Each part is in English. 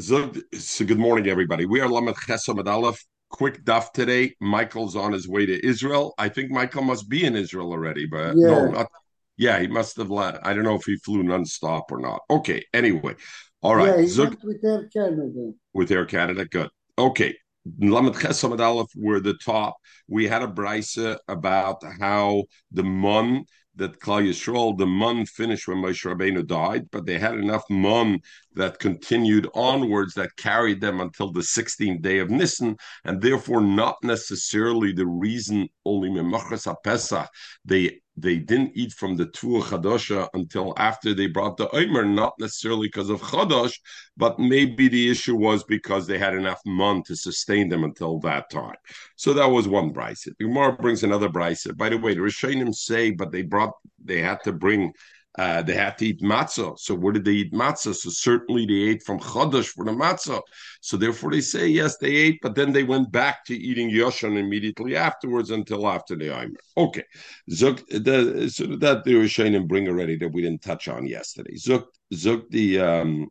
So, so good morning, everybody. We are Lamed Chesam Aleph. Quick duff today. Michael's on his way to Israel. I think Michael must be in Israel already, but Yeah, no, not. Yeah, he must have left. I don't know if he flew nonstop or not. Okay. Anyway, all right. yeah, went with Air Canada. with Air Canada. Good. Okay. Lamed Chesam and Aleph were the top. We had a brisa about how the mun that Klal Yisrael, the mun finished when Moshe Rabbeinu died, but they had enough mun that continued onwards that carried them until the 16th day of Nisan, and therefore not necessarily the reason only Memachas HaPesach they they didn't eat from the Tuah Chadosha until after they brought the Omer, not necessarily because of Chadosh, but maybe the issue was because they had enough mun to sustain them until that time. So that was one brisa. The Gemara brings another brisa. By the way, the Rishonim say, but they brought, they had to bring, uh, they had to eat matzah. So where did they eat matzah? So certainly they ate from Chodesh for the matzah. So therefore they say, yes, they ate, but then they went back to eating Yoshan immediately afterwards until after the Aimer. Okay. Zuk, the, so that the Rishonim bring already that we didn't touch on yesterday. Zuk, Zuk, the, um,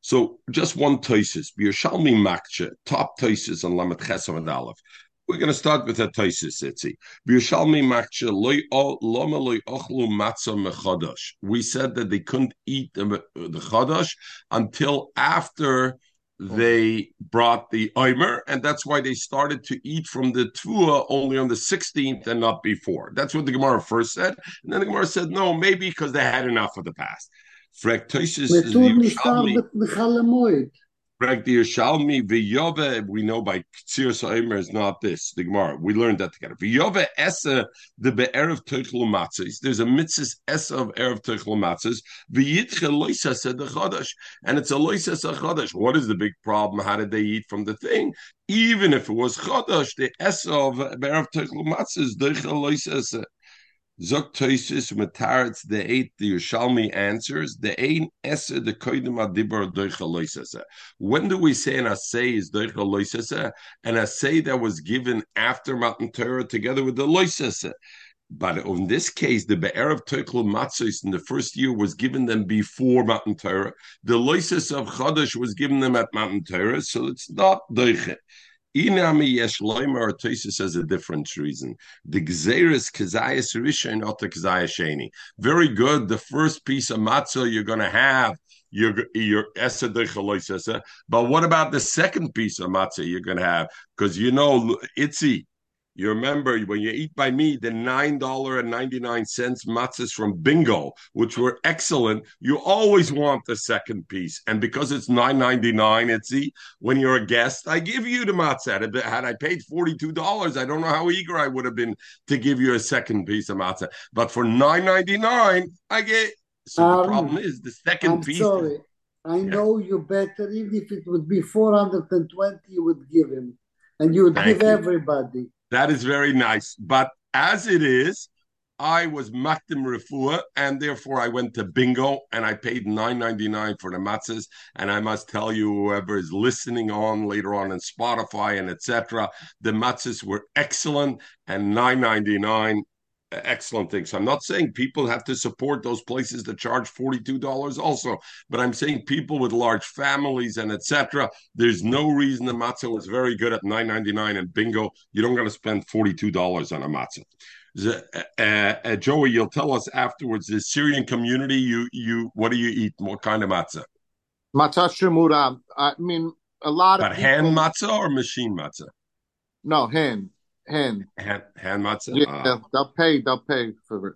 so just one Toisis, Birshalmi Makche, top Toisis on Lamet Chesam and Aleph. We're going to start with a Toisis, Itzi. Makche, Loma ochlu matzah mechodosh. We said that they couldn't eat the, the chodosh until after they brought the Omer, and that's why they started to eat from the Tvua only on the 16th and not before. That's what the Gemara first said. And then the Gemara said, no, maybe because they had enough of the past. We is the Frag the Yerushalmi v'yove. We know by Ktziras Omer is not this. The Gemara. We learned that together. V'yove esa the be'erev teichlu matzahs. There's a mitzvah esa of erev teichlu matzahs. V'yitche loisa chodesh, and it's a loisa a chodesh. What is the big problem? How did they eat from the thing? Even if it was chodesh, the esa of be'erev teichlu matzahs deiche loisa. Zok Toisis Mataritz the eight the Yerushalmi answers the ein eser the koidim adibur doicha loisese. When do we say an assay is doicha loisese? An assay that was given after Matan Torah together with the loisese. But in this case, the Be'er of Tekel Matzos in the first year was given them before Matan Torah. The loises of Chodesh was given them at Matan Torah, so it's not doicha. Inami yesh loimer or Tosis says a different reason. The gzeres kazayas rishon not the kazayas sheni. Very good. The first piece of matzah you're going to have your your But what about the second piece of matzah you're going to have? Because you know itzi. You remember when you eat by me the nine dollar and ninety nine cents matzahs from Bingo, which were excellent. You always want the second piece, and because it's nine ninety nine, it's when you're a guest, I give you the matzah. Had I paid forty two dollars, I don't know how eager I would have been to give you a second piece of matzah. But for nine ninety nine, I get. So the problem Um, is the second I'm piece. Sorry. I yeah, know you better. Even if it would be 420, you would give him. And you would give you. everybody. That is very nice. But as it is, I was makdim refuah, and therefore I went to bingo and I paid nine ninety nine for the matzahs. And I must tell you, whoever is listening on later on in Spotify and etc., the matzahs were excellent and nine ninety nine. Excellent things. I'm not saying people have to support those places that charge $42 also, but I'm saying people with large families and etc. There's no reason the matzah was very good at 9.99 and bingo. You don't got to spend $42 on a matzah. The, uh, uh, Joey, you'll tell us afterwards. The Syrian community, you you what do you eat? What kind of matzah? Matzah shemura. I mean, a lot of But hand people. matzah or machine matzah? No, hand, hand. Hand, hand matzah. Yeah, Uh, they'll pay. They'll pay for it.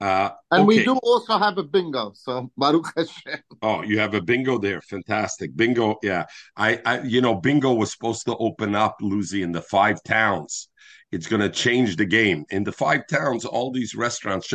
uh, And we do also have a bingo. So Baruch Hashem. Oh, you have a bingo there. Fantastic. Bingo. Yeah. I, I you know, bingo was supposed to open up, Lucy, in the five towns. It's going to change the game. In the five towns, all these restaurants,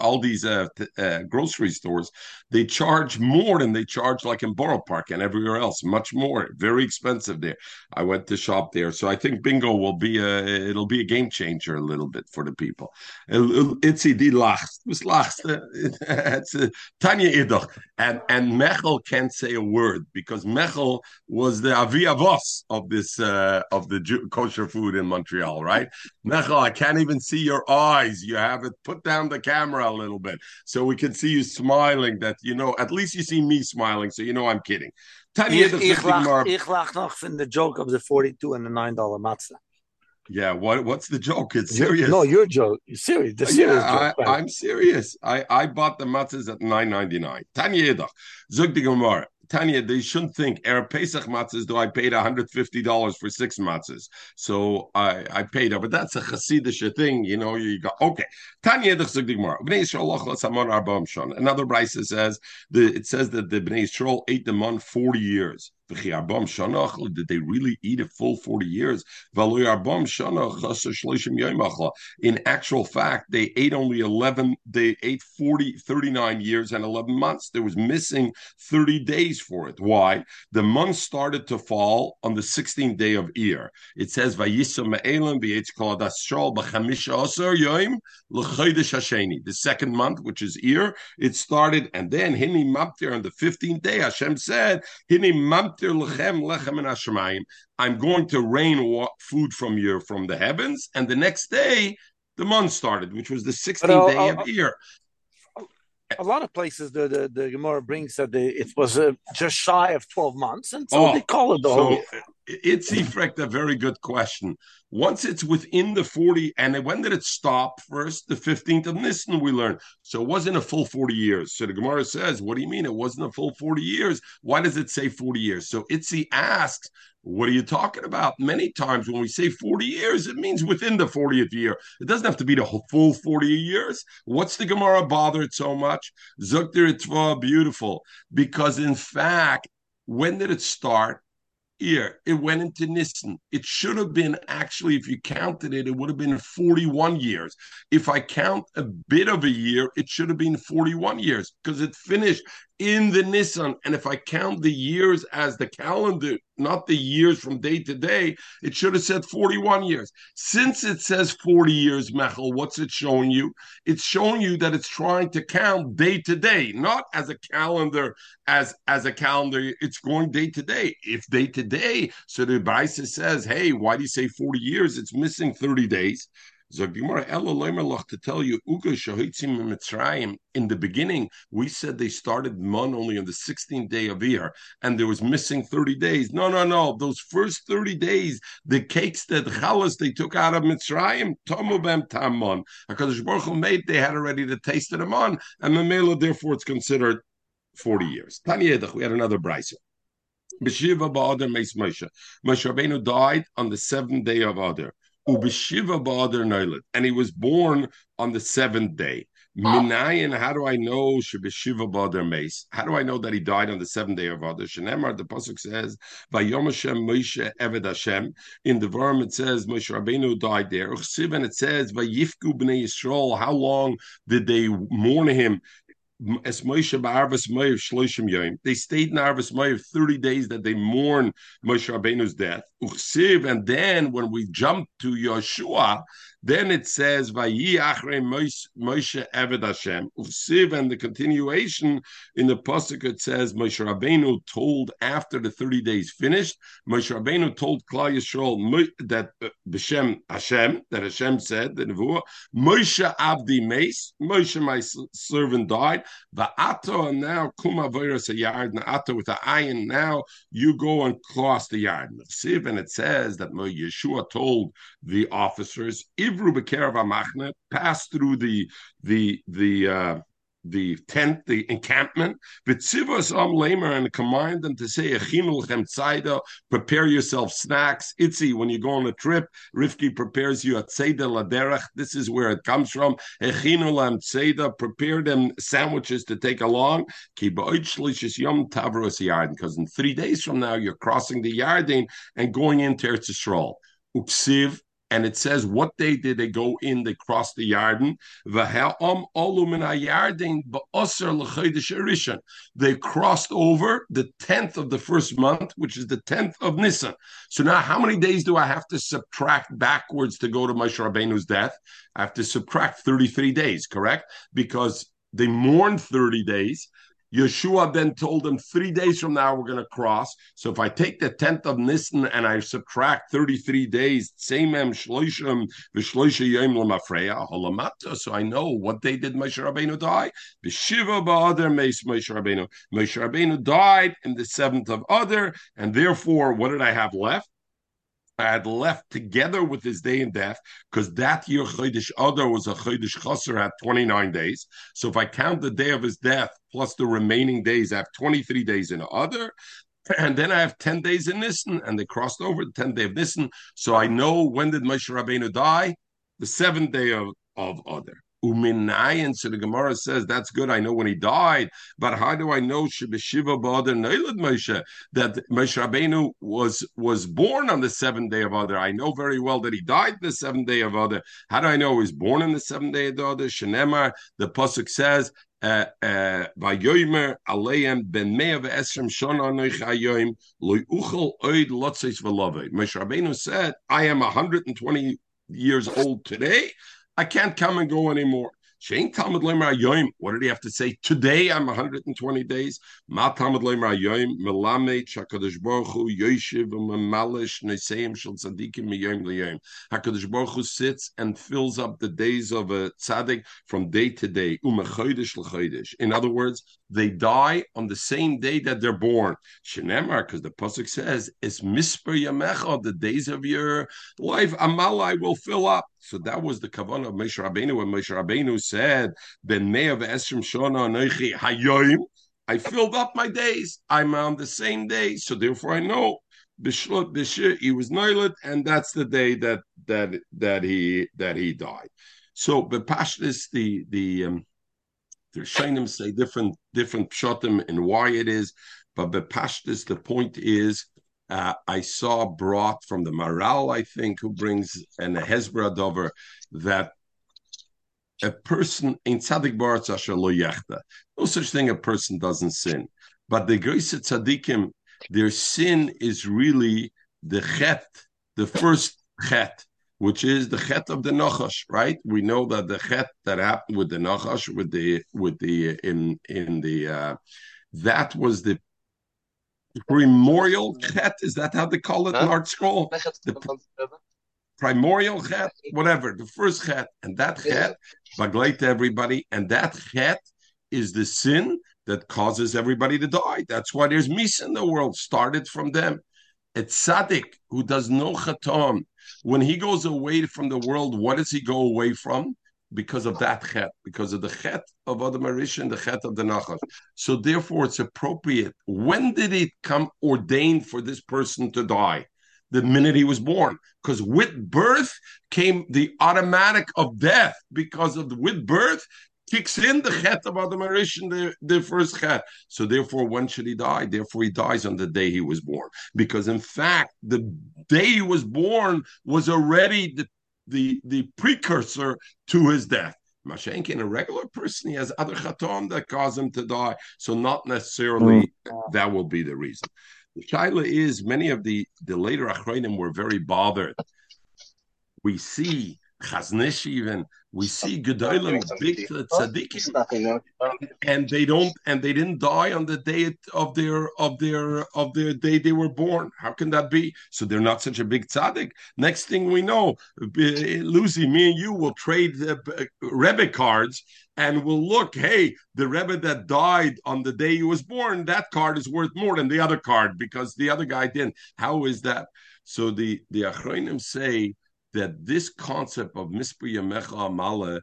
all these uh, uh, grocery stores, they charge more than they charge like in Borough Park and everywhere else. Much more. Very expensive there. I went to shop there. So I think bingo will be a, it'll be a game changer a little bit for the people. Itzi, die lacht. Was lachst? It's uh, Tanya Idach. And and Mechel can't say a word because Mechel was the avi avos of this uh, of the kosher food in Montreal, right? Mechel, I can't even see your eyes. You have it. Put down the camera a little bit so we can see you smiling. That you know, at least you see me smiling, so you know I'm kidding. Tanya, Ich, ich, lach, ich lach noch from the joke of the 42 and the $9 matzah. Yeah, what what's the joke? It's serious. No, your joke. You're serious. The serious yeah, joke. I, I'm serious. I, I bought the matzahs at nine ninety nine. Tanya Yedach. Zug the Gemara. Tanya, they shouldn't think Arab Pesach matzahs. Do I paid one hundred fifty dollars for six matzahs? So I I paid her, but that's a Hasidic thing, you know. You go okay. Tanya the. Another brisa says the it says that the Bnei Yisrael ate the man forty years. Did they really eat a full 40 years? In actual fact, they ate only 11, they ate 40, 39 years and 11 months. There was missing 30 days for it. Why? The month started to fall on the 16th day of Iyar. It says, the second month, which is Iyar, it started, and then Hini Maptir on the 15th day, Hashem said, Hini Mamtir lechem lechem and Hashemayim. I'm going to rain food from you from the heavens, and the next day the month started, which was the 16th uh, day of the Iyar. A lot of places the the, the Gemara brings that the, it was uh, just shy of 12 months, and so Oh, they call it the So whole. it's Efrekt, a very good question. Once it's within the 40, and when did it stop first? The 15th of Nisan, we learned. So it wasn't a full 40 years. So the Gemara says, What do you mean it wasn't a full 40 years? Why does it say 40 years? So Itzi asks, What are you talking about? Many times when we say 40 years, it means within the 40th year. It doesn't have to be the full 40 years. What's the Gemara bothered so much? Zukter Itva, beautiful. Because in fact, when did it start? Here, It went into Nisan. It should have been actually, if you counted it, it would have been 41 years. If I count a bit of a year, it should have been 41 years because it finished in the Nissan. And if I count the years as the calendar, not the years from day to day, it should have said 41 years. Since it says 40 years, Mechel, what's it showing you? It's showing you that it's trying to count day to day, not as a calendar, as as a calendar. It's going day to day. If day to day, so the Baisa says, hey, why do you say 40 years? It's missing 30 days. To tell you. In the beginning, we said they started Mon only on the 16th day of Iyar, and there was missing 30 days. No, no, no. Those first 30 days, the cakes that chalas they took out of Mitzrayim, tomubem tamon. Hakadosh Baruch Hu made, they had already the taste of the Mon, and Mamela, therefore, it's considered 40 years. Tanya we had another brisa. B'shiva ba'adar meis Moshe. Moshe Rabbeinu died on the seventh day of Adar. Ubeshiva ba'adar noilet. And he was born on the seventh day. Minayin, how do I know Shebeshiva ba'adar meis? How do I know that he died on the seventh day of Adar? Shenemar, the Pasuk says, Vayom Hashem Moshe Eved Hashem. In the Verm it says, Moshe Rabbeinu died there. Uchsiv, and it says, Vayifku b'nei Yisrael. How long did they mourn him? as Moshe Ba'arvas Moav Shloshim Yom. They stayed in Arvas Moav 30 days that they mourn Moshe Rabbeinu's death. Uchsiv, and then when we jump to Yeshua, then it says Vayi Achrei Moshe Eved Hashem. Uchsiv, and the continuation in the pasuk it says Moshe Rabbeinu told after the 30 days finished, Moshe Rabbeinu told Klal Yisrael that uh, B'Shem Hashem, that Hashem said the Nevuah, Moshe Abdi Meis, Moshe my servant died. Va'ato and now kuma virus a yard na'ato with the ayin. Now you go and cross the yard. Siv and it says that Yeshua told the officers ivru bekerav amachne pass through the the the. uh the tent, the encampment, Vitzivos am lamer, and command them to say, "Echinul chem tzayda," prepare yourself snacks. Itzi, when you go on a trip, Rivki prepares you a tzayda laderach. This is where it comes from. Echinul am tzayda, prepare them sandwiches to take along. Yom tavros yarden, because in three days from now you're crossing the Yarden and going into Eretz Yisrael. Uksiv, and it says what day did they go in? They crossed the Yarden. They crossed over the tenth of the first month, which is the tenth of Nisan. So now, how many days do I have to subtract backwards to go to Moshe Rabbeinu's death? I have to subtract thirty-three days, correct? Because they mourned thirty days. Yeshua then told them three days from now we're going to cross. So if I take the tenth of Nisan and I subtract thirty-three days, same shloishim v'shloisha yom lemafreya holamata. So I know what day did Moshe Rabbeinu die. B'shiva ba'ader meis Moshe Rabbeinu. Moshe Rabbeinu died in the seventh of Adar, and therefore, what did I have left? I had left together with his day in death because that year Chodesh Adar was a Chodesh Chaser at 29 days. So if I count the day of his death plus the remaining days, I have 23 days in Adar. And then I have 10 days in Nisan, and they crossed over the 10th day of Nisan. So I know when did Moshe Rabbeinu die? The seventh day of, of Adar. Uminayan, so the Gemara says that's good. I know when he died, but how do I know Shibeshiva Ba'adar Neilad Moshe that Moshe Rabbeinu was was born on the seventh day of Adar? I know very well that he died the seventh day of Adar. How do I know he was born on the seventh day of Adar? Shenemar, the pasuk says. Uh, uh, Vayomer aleim ben mea ve'esrim shona noich hayoim loy uchel oid lotzes v'love. Moshe Rabbeinu said, "I am 120 years old today. I can't come and go anymore. Shein Talmud Lemer Yoim. What did he have to say? Today I'm 120 days. Ma Talmud Lemer Yoim. Melamed Shakadosh Baruch Hu Yoshiv Mamalish Neseim Shel Tzadikim Miyom Liyom. Hakadosh Baruch Hu sits and fills up the days of a tzaddik from day to day. Umechodesh lechodesh. In other words, they die on the same day that they're born. Shenemar, because the pasuk says, "It's misper yamecha." The days of your life, Amalai will fill up. So that was the kavanah of Moshe Rabbeinu when Moshe Rabbeinu said, "Ben me'av esrim shona anoichi hayoim." I filled up my days. I'm on the same day, so therefore I know Bishlot Bishir he was noilet, and that's the day that that that he that he died. So Bepashtis, the the um, the Shainim say different different pshatim and why it is, but Bepashtis, the point is uh, I saw brought from the Maral, I think, who brings the Hezbollah Dover that a person in tzaddik baratz lo yechta. No such thing a person doesn't sin, but the Greisa tzaddikim, their sin is really the chet, the first chet, which is the chet of the nachash. Right? We know that the chet that happened with the nachash, with the with the in in the uh, that was the primordial chet. Is that how they call it in Art Scroll? The primordial chet, whatever, the first chet, and that chet, baglay to everybody, and that chet is the sin that causes everybody to die. That's why there's mis in the world, started from them. It's tzaddik who does no chatam. When he goes away from the world, what does he go away from? Because of that chet, because of the chet of Adam Arish and the chet of the Nachash. So therefore, it's appropriate. When did it come ordained for this person to die? the minute he was born. Because with birth came the automatic of death, because of the with birth kicks in the chet of Adam Arish the, the first chet. So therefore, when should he die? Therefore, he dies on the day he was born. Because in fact, the day he was born was already the the, the precursor to his death. Mashenkin, a regular person, he has other chatom that cause him to die. So not necessarily mm. that will be the reason. The shaila is many of the the later achronim were very bothered. We see Chaznish even we see Gedolim big tzaddikim, and they don't and they didn't die on the day of their of their of their day they were born. How can that be? So they're not such a big tzaddik. Next thing we know, Lucy, me and you will trade the Rebbe cards and we'll look. Hey, the Rebbe that died on the day he was born, that card is worth more than the other card because the other guy didn't. How is that? So the the Achronim say that this concept of Misper Yamecha Amala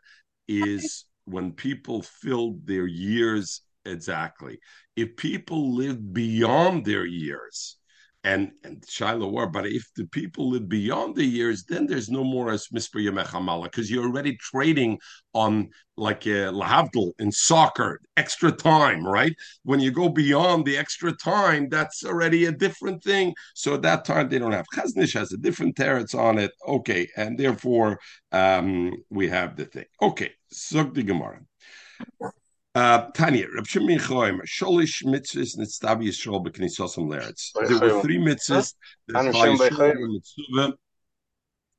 is when people filled their years exactly. If people live beyond their years, and and Shiloh war, but if the people live beyond the years, then there's no more as Misper Yemechamala because you're already trading on like lahavdil in soccer, extra time, right? When you go beyond the extra time, that's already a different thing. So at that time they don't have Chaznish has a different teretz on it. Okay, and therefore um, we have the thing. Okay, Zog the Gemara. Uh, Tanya, Reb Shimon Choim, Sholish mitzvahs nitztav Yisrael b'knisosam leretz. There were three mitzvahs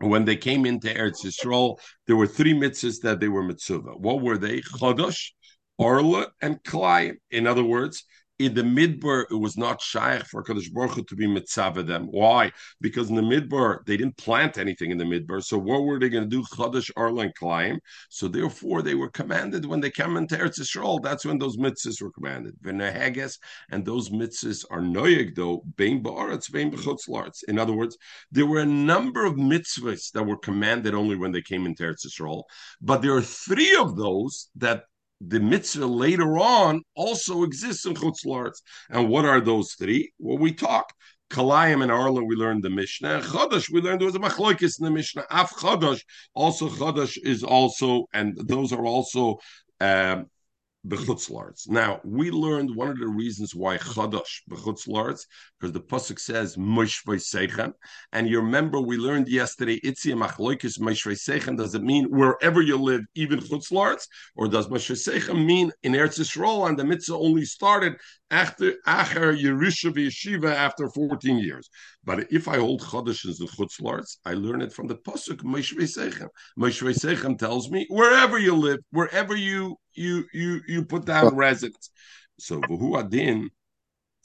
when they came into Eretz Yisrael. There were three mitzvahs that they were mitzvah. What were they? Chodosh, Orla and Klein. In other words, in the midbar, it was not shaykh for Kadosh Baruch Hu to be mitzvah them. Why? Because in the midbar, they didn't plant anything in the midbar. So what were they going to do? Chodesh, Arla, and Klaim. So therefore, they were commanded when they came into Eretz Yisrael. That's when those mitzvahs were commanded. V'neheges, and those mitzvahs are noyeg though, bein ba'aretz, bein b'chutzlarts. In other words, there were a number of mitzvahs that were commanded only when they came into Eretz Yisrael. But there are three of those that the mitzvah later on also exists in Chutz And what are those three? Well, we talk. Kalayim and Arla, we learned the Mishnah. Chodesh, we learned there was a machlokes in the Mishnah. Af Chodesh, also Chodesh is also, and those are also um, bechutzlarts. Now we learned one of the reasons why chadash bechutzlarts because the pasuk says moshvei sechem, and you remember we learned yesterday itzia machloikis moshvei sechem. Does it mean wherever you live, even chutzlarts, or does moshvei sechem mean in Eretz Yisrael and the mitzvah only started after Acher Yerusha Yeshiva after 14 years. But if I hold Chodeshes and Chutzlarts, I learn it from the Pasuk Moshe Sechem. Moshe Sechem tells me wherever you live, wherever you you you you put down residence. So Vuhu Adin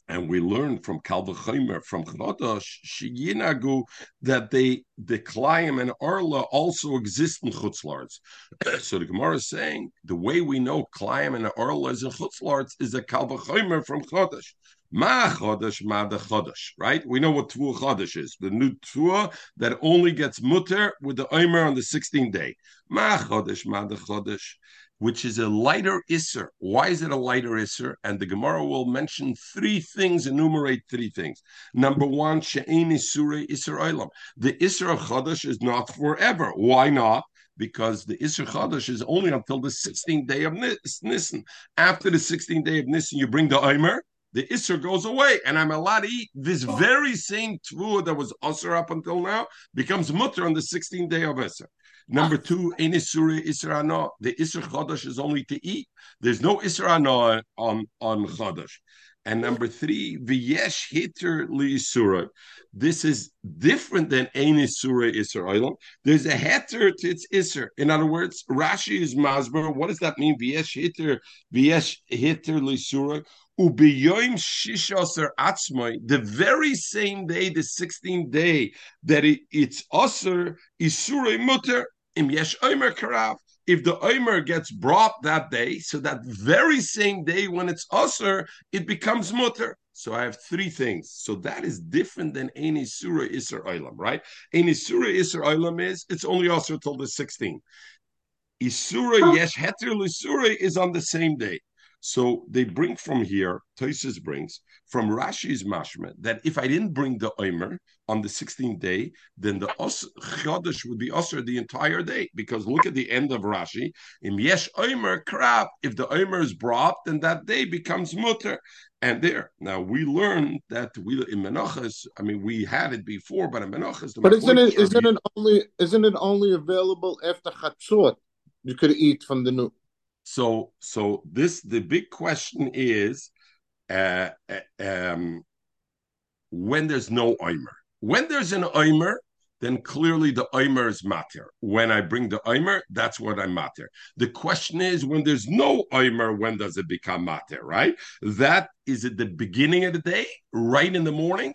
and we learn from Kalvachimer, from Chodosh, Shiyinagu, that they, the Klayim and Arla also exist in Chutzlarts. so the Gemara is saying the way we know Klayim and Arla is in Chutzlarts is a Kalvachimer from Chodosh. Ma Chodosh, Ma the Chodosh, right? We know what Tvua Chodosh is. The new Tvua that only gets mutter with the Omer on the 16th day. Ma Chodosh, Ma the Chodosh which is a lighter Isser. Why is it a lighter Isser? And the Gemara will mention three things, enumerate three things. Number one, She'en Isure Isser Olam. The Isser of Chodesh is not forever. Why not? Because the Isser Chodesh is only until the 16th day of Nisan. After the 16th day of Nisan, you bring the Omer, the Isser goes away, and I'm allowed to eat this very same tvua that was Usr up until now, becomes mutter on the 16th day of Isser. Number ah. two, in Isura Isra'ana. The Isra Chodesh is only to eat. There's no Isra'ana on, on Chodesh. And number three, V'yesh Hitter Li This is different than Ein Isura Israel. There's a heter to its Isser. In other words, Rashi is Masber. What does that mean? V'yesh Hitter, V'yesh Hitter Li Ubiyoim Shishoser Atzmai, the very same day, the 16th day that it, it's Aser, Isurei Mutter, Im Yesh Omer Karav. If the Omer gets brought that day, so that very same day when it's Aser, it becomes Mutter. So I have three things. So that is different than any Surah Isser Olam, right? Any Surah Isser Olam is, it's only Aser till the 16th. Isura Yesh Heter is on the same day. So they bring from here, Toises brings from Rashi's mashma that if I didn't bring the Omer on the 16th day, then the os, Chodesh would be Osir the entire day. Because look at the end of Rashi. Im Yesh Omer crap. If the Omer is brought, then that day becomes mutter. And there, now we learn that we in Menachas. I mean, we had it before, but in Menachas. But isn't it isn't it only isn't it only available after Chatzot? You could eat from the new. So, so this the big question is, uh, uh, um, when there's no oimer. When there's an oimer, then clearly the oimer is matir. When I bring the oimer, that's what I'm matir. The question is, when there's no oimer, when does it become matir? Right? That is at the beginning of the day, right in the morning,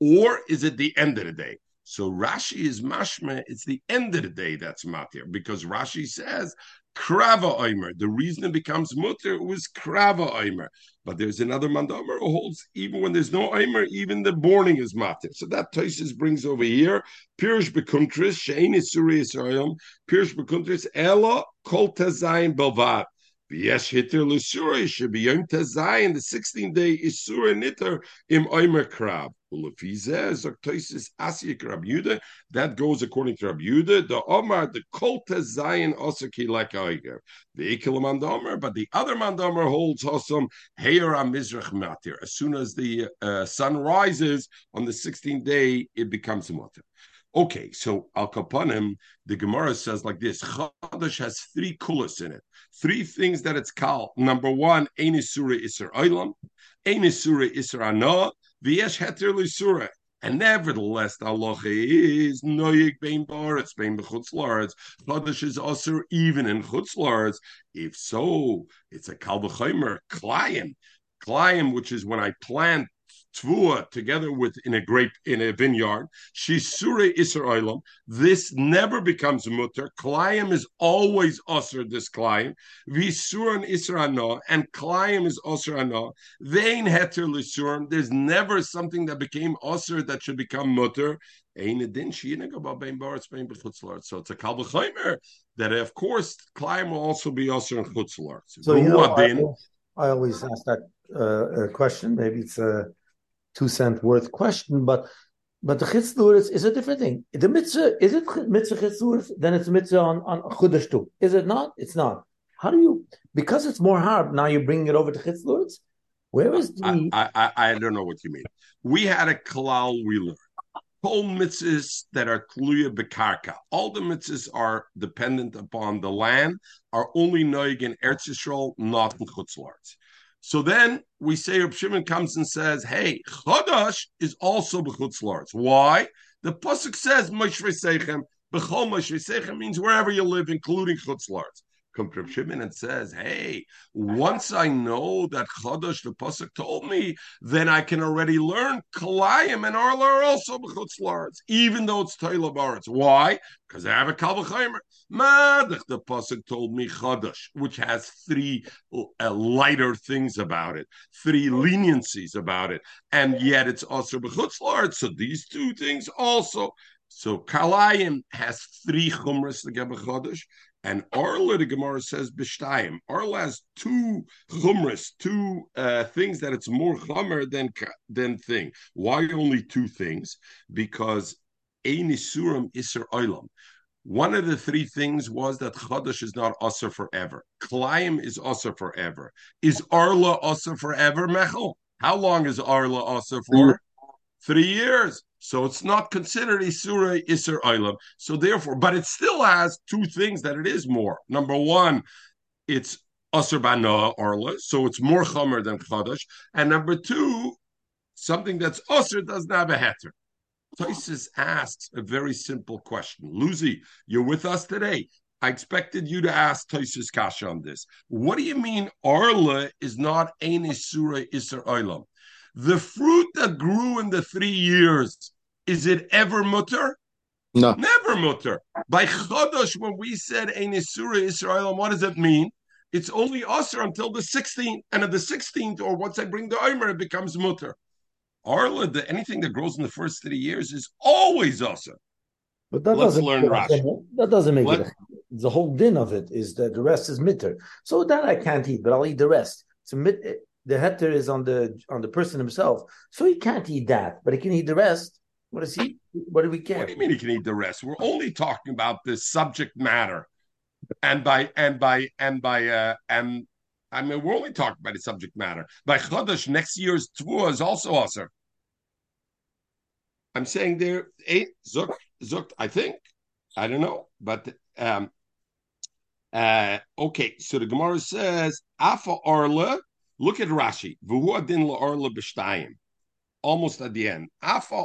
or is it the end of the day? So Rashi is mashma. It's the end of the day that's matir because Rashi says Krava Oimer. The reason it becomes mutter was Krava Oimer. But there's another mandomer who holds even when there's no Oimer, even the morning is matter. So that Toises brings over here Pirish Bekuntris, Shein Isuri Israel, Pirish Bekuntris, Ella Kol Tezayin Belvat. Yes, hitter l'sura should be yom tazayin. The 16th day is surah nitter im oimer krab. That goes according to Rabbi Yudah. The Omar, the Kol Tezayin Osaki like Aiger. The Ikilaman Omer, but the other Mandomer holds Hosam Heyer Mizrach Matir. As soon as the uh, sun rises on the 16th day, it becomes Matir. Okay, so Al Kapanim, the Gemara says like this: Chadash has three kulas in it, three things that it's called. Number one, Einisura Isser Oilam, Einisura Isser Ana, V'yesh Heter Lisura. And nevertheless, the halacha is noyig bein baritz bein b'chutz laretz. Chodesh is also even in chutz. If so, it's a kal v'chomer klayim, klayim, which is when I plant tvua together with in a grape in a vineyard. Shisure Israelim. This never becomes mutter. Klayim is always usher. This klayim visuran Israno and klayim is usher ano. Vein heter lisuram. There's never something that became usher that should become mutter. So it's a kalbachaimer that of course klayim will also be usher in chutzlar. So you know, I, I always ask that uh, question. Maybe it's a two cent worth question, but but the chitzluris is a different thing. The mitzvah is it mitzvah chitzluris? Then it's mitzvah on on chudash too. Is it not? It's not. How do you? Because it's more hard. Now you're bringing it over to chitzluris. Where is the? I, I I don't know what you mean. We had a kalal we learned. All mitzvahs that are kluya bekarka, all the mitzvahs are dependent upon the land, are only noig in Eretz Yisrael, not in chutzlarts. So then we say Reb Shimon comes and says, "Hey, Chodesh is also b'chutz lords. Why? The pasuk says Moshe Seichem. B'chol Moshe Seichem means wherever you live, including chutz comes Shimon and says, "Hey, once I know that Chodesh, the pasuk told me, then I can already learn Kalayim and Arla are also b'chutzlards, even though it's Taylor Baritz. Why? Because I have a Kalvachaymer. Madach, the pasuk told me Chodesh, which has three uh, lighter things about it, three leniencies about it, and yet it's also b'chutzlards. So these two things also." So Kalayim has three chumras get Chodesh, and Arla, the Gemara says, B'shtayim. Arla has two chumras, two uh, things that it's more chumr than, than thing. Why only two things? Because Einisuram Isser Oilam. One of the three things was that Chodesh is not Usr forever. Klaim is Usr forever. Is Arla Usr forever, Mechel? How long is Arla Usr for? Three years. So it's not considered a surah iser olam. So therefore, but it still has two things that it is more. Number one, it's aser banoah arla, so it's more chomer than chadash. And number two, something that's aser doesn't have a heter. Toises asks a very simple question. Lucy, you're with us today. I expected you to ask Toises Kasha on this. What do you mean Arla is not a surah iser olam? The fruit that grew in the three years, is it ever mutter? No. Never mutter. By Chodosh, when we said Einisura Israel, what does it mean? It's only usher until the 16th, and at the 16th, or once I bring the Omer, it becomes mutter. Arla, the, anything that grows in the first three years is always usher. But that Let's doesn't learn Rashi. That doesn't make Let- it. The whole din of it is that the rest is mitter. So that I can't eat, but I'll eat the rest. So mit, the heter is on the on the person himself, so he can't eat that, but he can eat the rest. What does he? What do we care? What do you mean he can eat the rest? We're only talking about the subject matter, and by and by and by uh and I mean we're only talking about the subject matter. By Chodesh, next year's tvua is also usher. I'm saying there eight zuk zuk. I think I don't know, but um, uh, okay. So the Gemara says afa arla. Look at Rashi. V'hu adin la arla b'shtayim. Almost at the end. I don't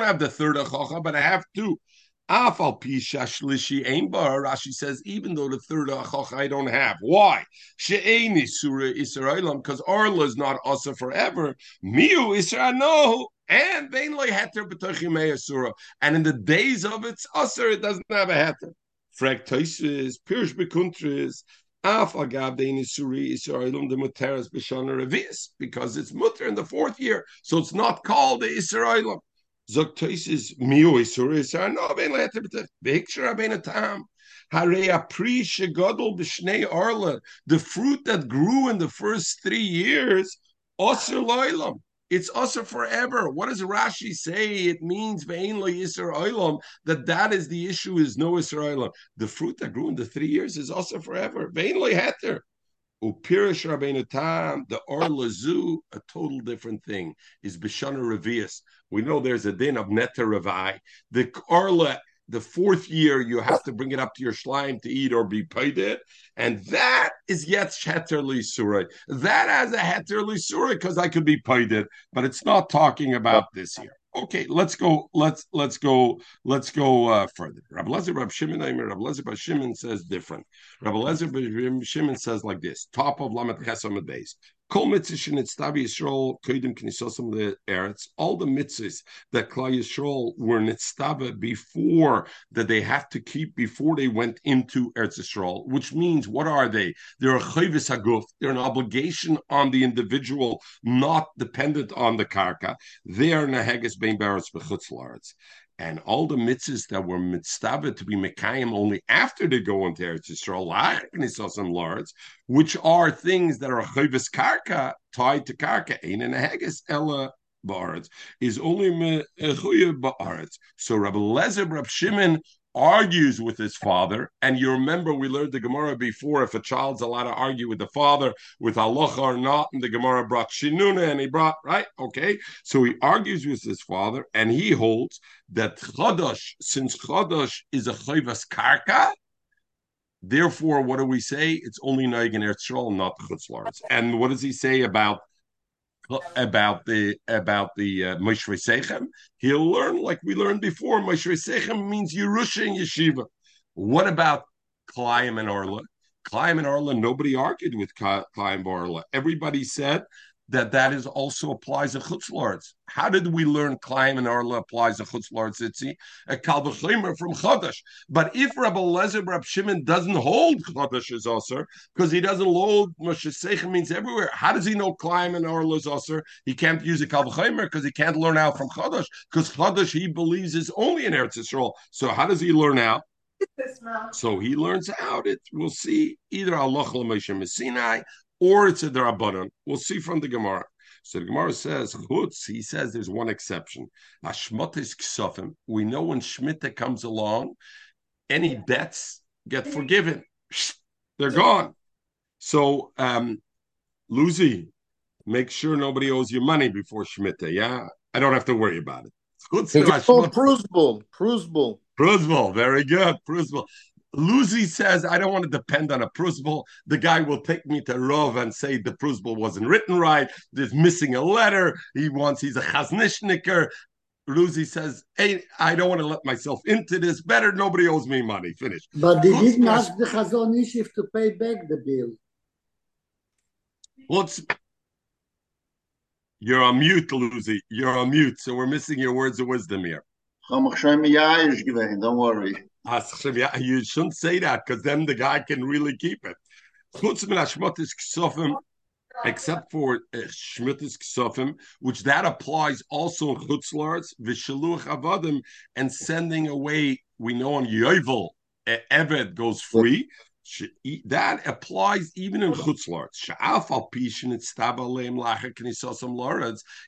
have the third achacha, but I have two. Afal pisha shlishi bar. Rashi says even though the third achacha I don't have. Why? She'eni surah Israelim because arla is not asa forever. Miu Israel and vein loy heter b'tochimei surah. And in the days of its usher, it doesn't have a heter. Frag Toises, Pirush Bekuntris, Af Agav de Inisuri Israelum de Muteras Bishana Revis, because it's mutter in the fourth year, so it's not called the Israelum. Zok Toises Miu Isuri Israel, no, Ben Letter, Bekshara Ben Tam. Harea Pri Shegodol Bishnei Arla, the fruit that grew in the first three years, Osir. It's also forever. What does Rashi say? It means that that is the issue. Is no Israel. The fruit that grew in the three years is also forever. Ve'in lo heter. Upirish Rabbeinu Tam, the Or Lazu, a total different thing, is Bishana Revius. We know there's a din of Neta Revai. The Orla the fourth year you have to bring it up to your slime to eat or be paid it, and that is yet heter lisura. That has a heter lisura because I could be paid it, but it's not talking about this year. Okay, let's go. Let's let's go. Let's go uh, further. Rabbi Lezer Rabbi Shimon Rabbi Lezer Rabbi Shimon says different. Rabbi Lezer Rabbi Shimon says like this: top of Lamed Chesam base. All the mitzvahs that Klal Yisrael were nitztava before that they have to keep before they went into Eretz Yisrael, which means what are they? They're a chayvis haguf. They're an obligation on the individual, not dependent on the karka. They are naheges bein baretz bechutz and all the mitzvahs that were mitzvah to be mekayim only after they go into Eretz Yisrael, some lords, which are things that are chayvus karka tied to karka, ein and heges ella ba'aretz, is only mechuyev eh, ba'aretz. So Rabbi Lezer, Rabbi Shimon argues with his father. And you remember we learned the Gemara before if a child's allowed to argue with the father with halacha or not, and the Gemara brought shinuna and he brought, right? Okay. So he argues with his father and he holds that chadash, since chadash is a chayvas karka, Therefore, what do we say? It's only Naig and Eretz not Chutzlars. And what does he say about about the about the uh, Moshe Sechem, he'll learn like we learned before. Moshe Sechem means Yerusha and Yeshiva. What about Klayim and Orla? Klayim and Orla, nobody argued with Klayim and Orla. Everybody said that that is also applies to chutzlards. How did we learn Klaim and Arla applies to chutzlards? Itzi a kalvachimer from Chadash. But if Rabbi Lezer Rabbi Shimon doesn't hold Chadash is also because he doesn't hold Moshe Seichem means everywhere. How does he know Klaim and Arla is also? He can't use a kalvachimer because he can't learn out from Chadash because Chadash he believes is only in Eretz Yisrael. So how does he learn out? So he learns out. It we'll see either Allah Moshe Sinai or it's a Darabanan. We'll see from the Gemara. So the Gemara says, Chutz, he says there's one exception. Ksofim. We know when Shemitah comes along, any debts get forgiven. They're gone. So, um, Lucy, make sure nobody owes you money before Shemitah. Yeah, I don't have to worry about it. It's called Prusbul. Prusbul. Prusbul. Very good. Prusbul. Lucy says, I don't want to depend on a Prusbul. The guy will take me to Rov and say the Prusbul wasn't written right. There's missing a letter. He wants, he's a Chaznishniker. Luzi says, Hey, I don't want to let myself into this. Better nobody owes me money. Finish. But they didn't ask the Chazon Ish to pay back the bill. What's you're on mute, Luzi. You're on mute, so we're missing your words of wisdom here. Don't worry. You shouldn't say that because then the guy can really keep it. Except for uh, Shmitis Ksofim, which that applies also in Chutzlars, Vishaluch Avadim, and sending away, we know on Yovel, Eved goes free, that applies even in chutzlarts.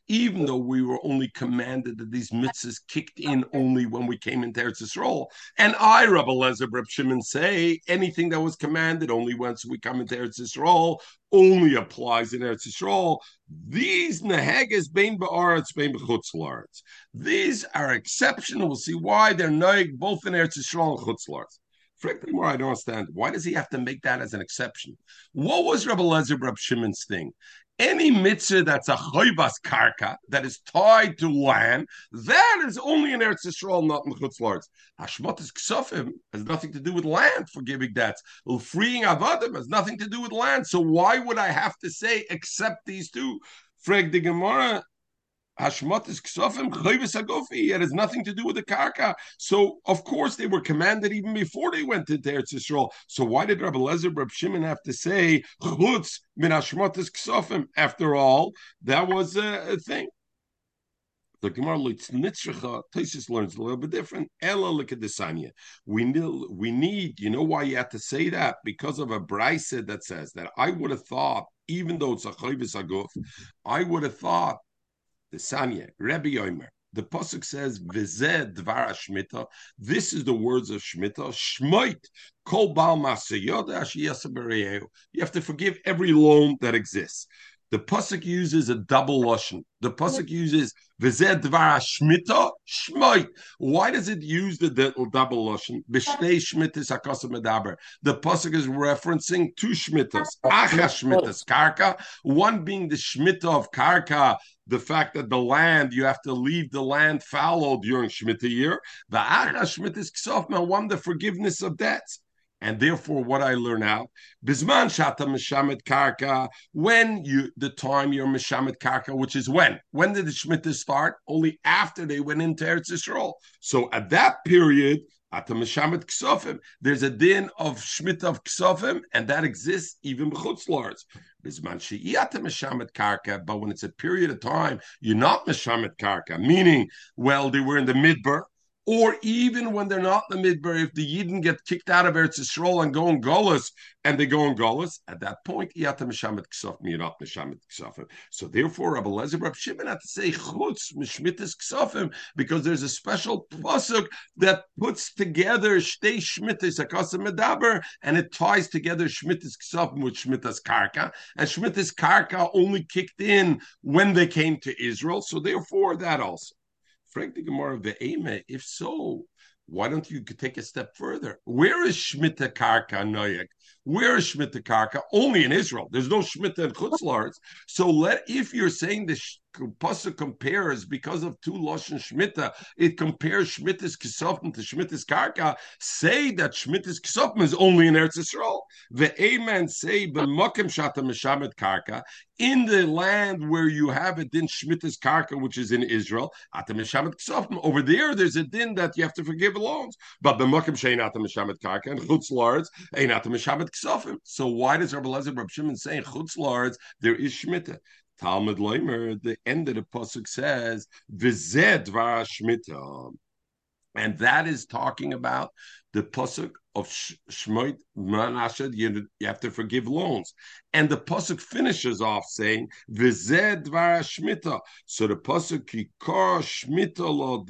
Even though we were only commanded that these mitzvahs kicked in only when we came into Eretz Yisrael, and I, Rabbi Lezer, Reb Shimon, say anything that was commanded only once we come into Eretz Yisrael only applies in Eretz Yisrael. These neheges bein ba'aretz bein b'chutzlarts. These are exceptional. We'll see why they're noig both in Eretz Yisrael and chutzlarts. Frankly, more I don't understand. Why does he have to make that as an exception? What was Rabbi Lezer Rabbi Shimon's thing? Any mitzvah that's a choivas karka that is tied to land, that is only in Eretz Yisrael, not in Chutz Lords. Hashmatis ksofim has nothing to do with land for giving debts. Freeing avadim has nothing to do with land. So why would I have to say except these two? Frag the Gemara Hashmat is ksofim chayvis agofi. It has nothing to do with the karka. So of course they were commanded even before they went into Eretz Yisrael. So why did Rabbi Lezer, Rabbi Shimon have to say chutz min hashmat is ksofim? After all, that was a, a thing. The Gemara Nitzracha Tosis learns a little bit different. Ella Likadisanya. We need, we need, you know why you have to say that? Because of a brisa that says that I would have thought, even though it's a chayvis aguf, I would have thought the Sanya, Rebbe Yomer. The pasuk says, "V'zeh dvar Shmita." This is the words of Shmita. Shmoit kol bal You have to forgive every loan that exists. The pasuk uses a double lashon. The pasuk uses "V'zeh dvar Shmita." Shmoit. Why does it use the double lashon? B'shnei shmitas hakosim medaber. The pasuk is referencing two shmitas. Acha shmitas karka. One being the shmita of karka, the fact that the land you have to leave the land fallow during shmita year. The acha shmitas ksofma. One the forgiveness of debts. And therefore, what I learn out, bisman shata mishamet karka, when you the time you're mishamet karka, which is when? When did the Shemitah start? Only after they went into Eretz Yisrael. So at that period, there's a din of shmita of ksofim, and that exists even b'chutz lars. Bisman she'iyata mishamet karka, but when it's a period of time, you're not mishamet karka, meaning, well, they were in the midbar, or even when they're not in the midbar, if the Yidden get kicked out of Eretz Yisrael and go in Golas, and they go in Golas, at that point. So therefore, Rabbi Lezer, Rabbi Shimon had to say Chutz Meshmitis Ksofim, because there's a special pasuk that puts together Shtei Shmitis Akasim Medaber, and it ties together Shmitis Ksofim with Shmitas Karka, and Shmitis Karka only kicked in when they came to Israel, so therefore that also. Frank the Gemara of the Eme, if so, why don't you take a step further? Where is Shmita Karka Noyak? Where is Shmita Karka? Only in Israel. There's no Shmita in Chutzlars. So let if you're saying the Pasuk compares because of two Lashon Shmita, it compares Shmitas Kisofim to Shmitas Karka, say that Shmitas Kisofim is only in Eretz Yisrael. The Amen say b'makim shata meshamet Karka, in the land where you have a din Shmitas Karka, which is in Israel, ata meshamet Kisofim. Over there, there's a din that you have to forgive loans, but b'makim shein ata meshamet Karka and Chutz Lards ain't ata meshamet Kisofim. So why does Rabbi Lezer Rabbi Shimon say Chutz Lards there is Shmita? Talmud Leimer, the end of the pasuk says "Vized Shmita," and that is talking about the pasuk of Shmoit Manashed. You, have to forgive loans, and the pasuk finishes off saying "Vized Shmita." So the pasuk Kikar Shmita lo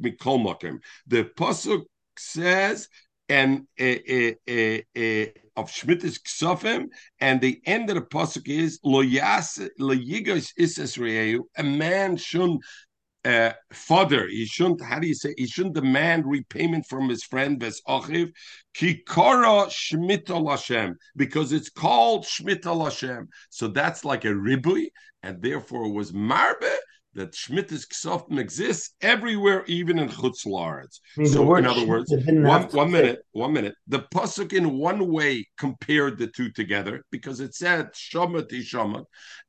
Mikolmakim. The pasuk says and uh, uh, uh, of Shmitas Ksofim, and the end of the pasuk is lo yas lo yigos isesreu. A man shouldn't uh, fodder. He shouldn't. How do you say? He shouldn't demand repayment from his friend Bes Achiv. Kikara Shmita Lashem, because it's called Shmita Lashem. So that's like a ribui, and therefore it was marbe that Shmitas Ksofim exists everywhere, even in Chutz Laaretz. So, in other words, one, one minute, one minute. The pasuk in one way compared the two together because it said Shomat Ishamat,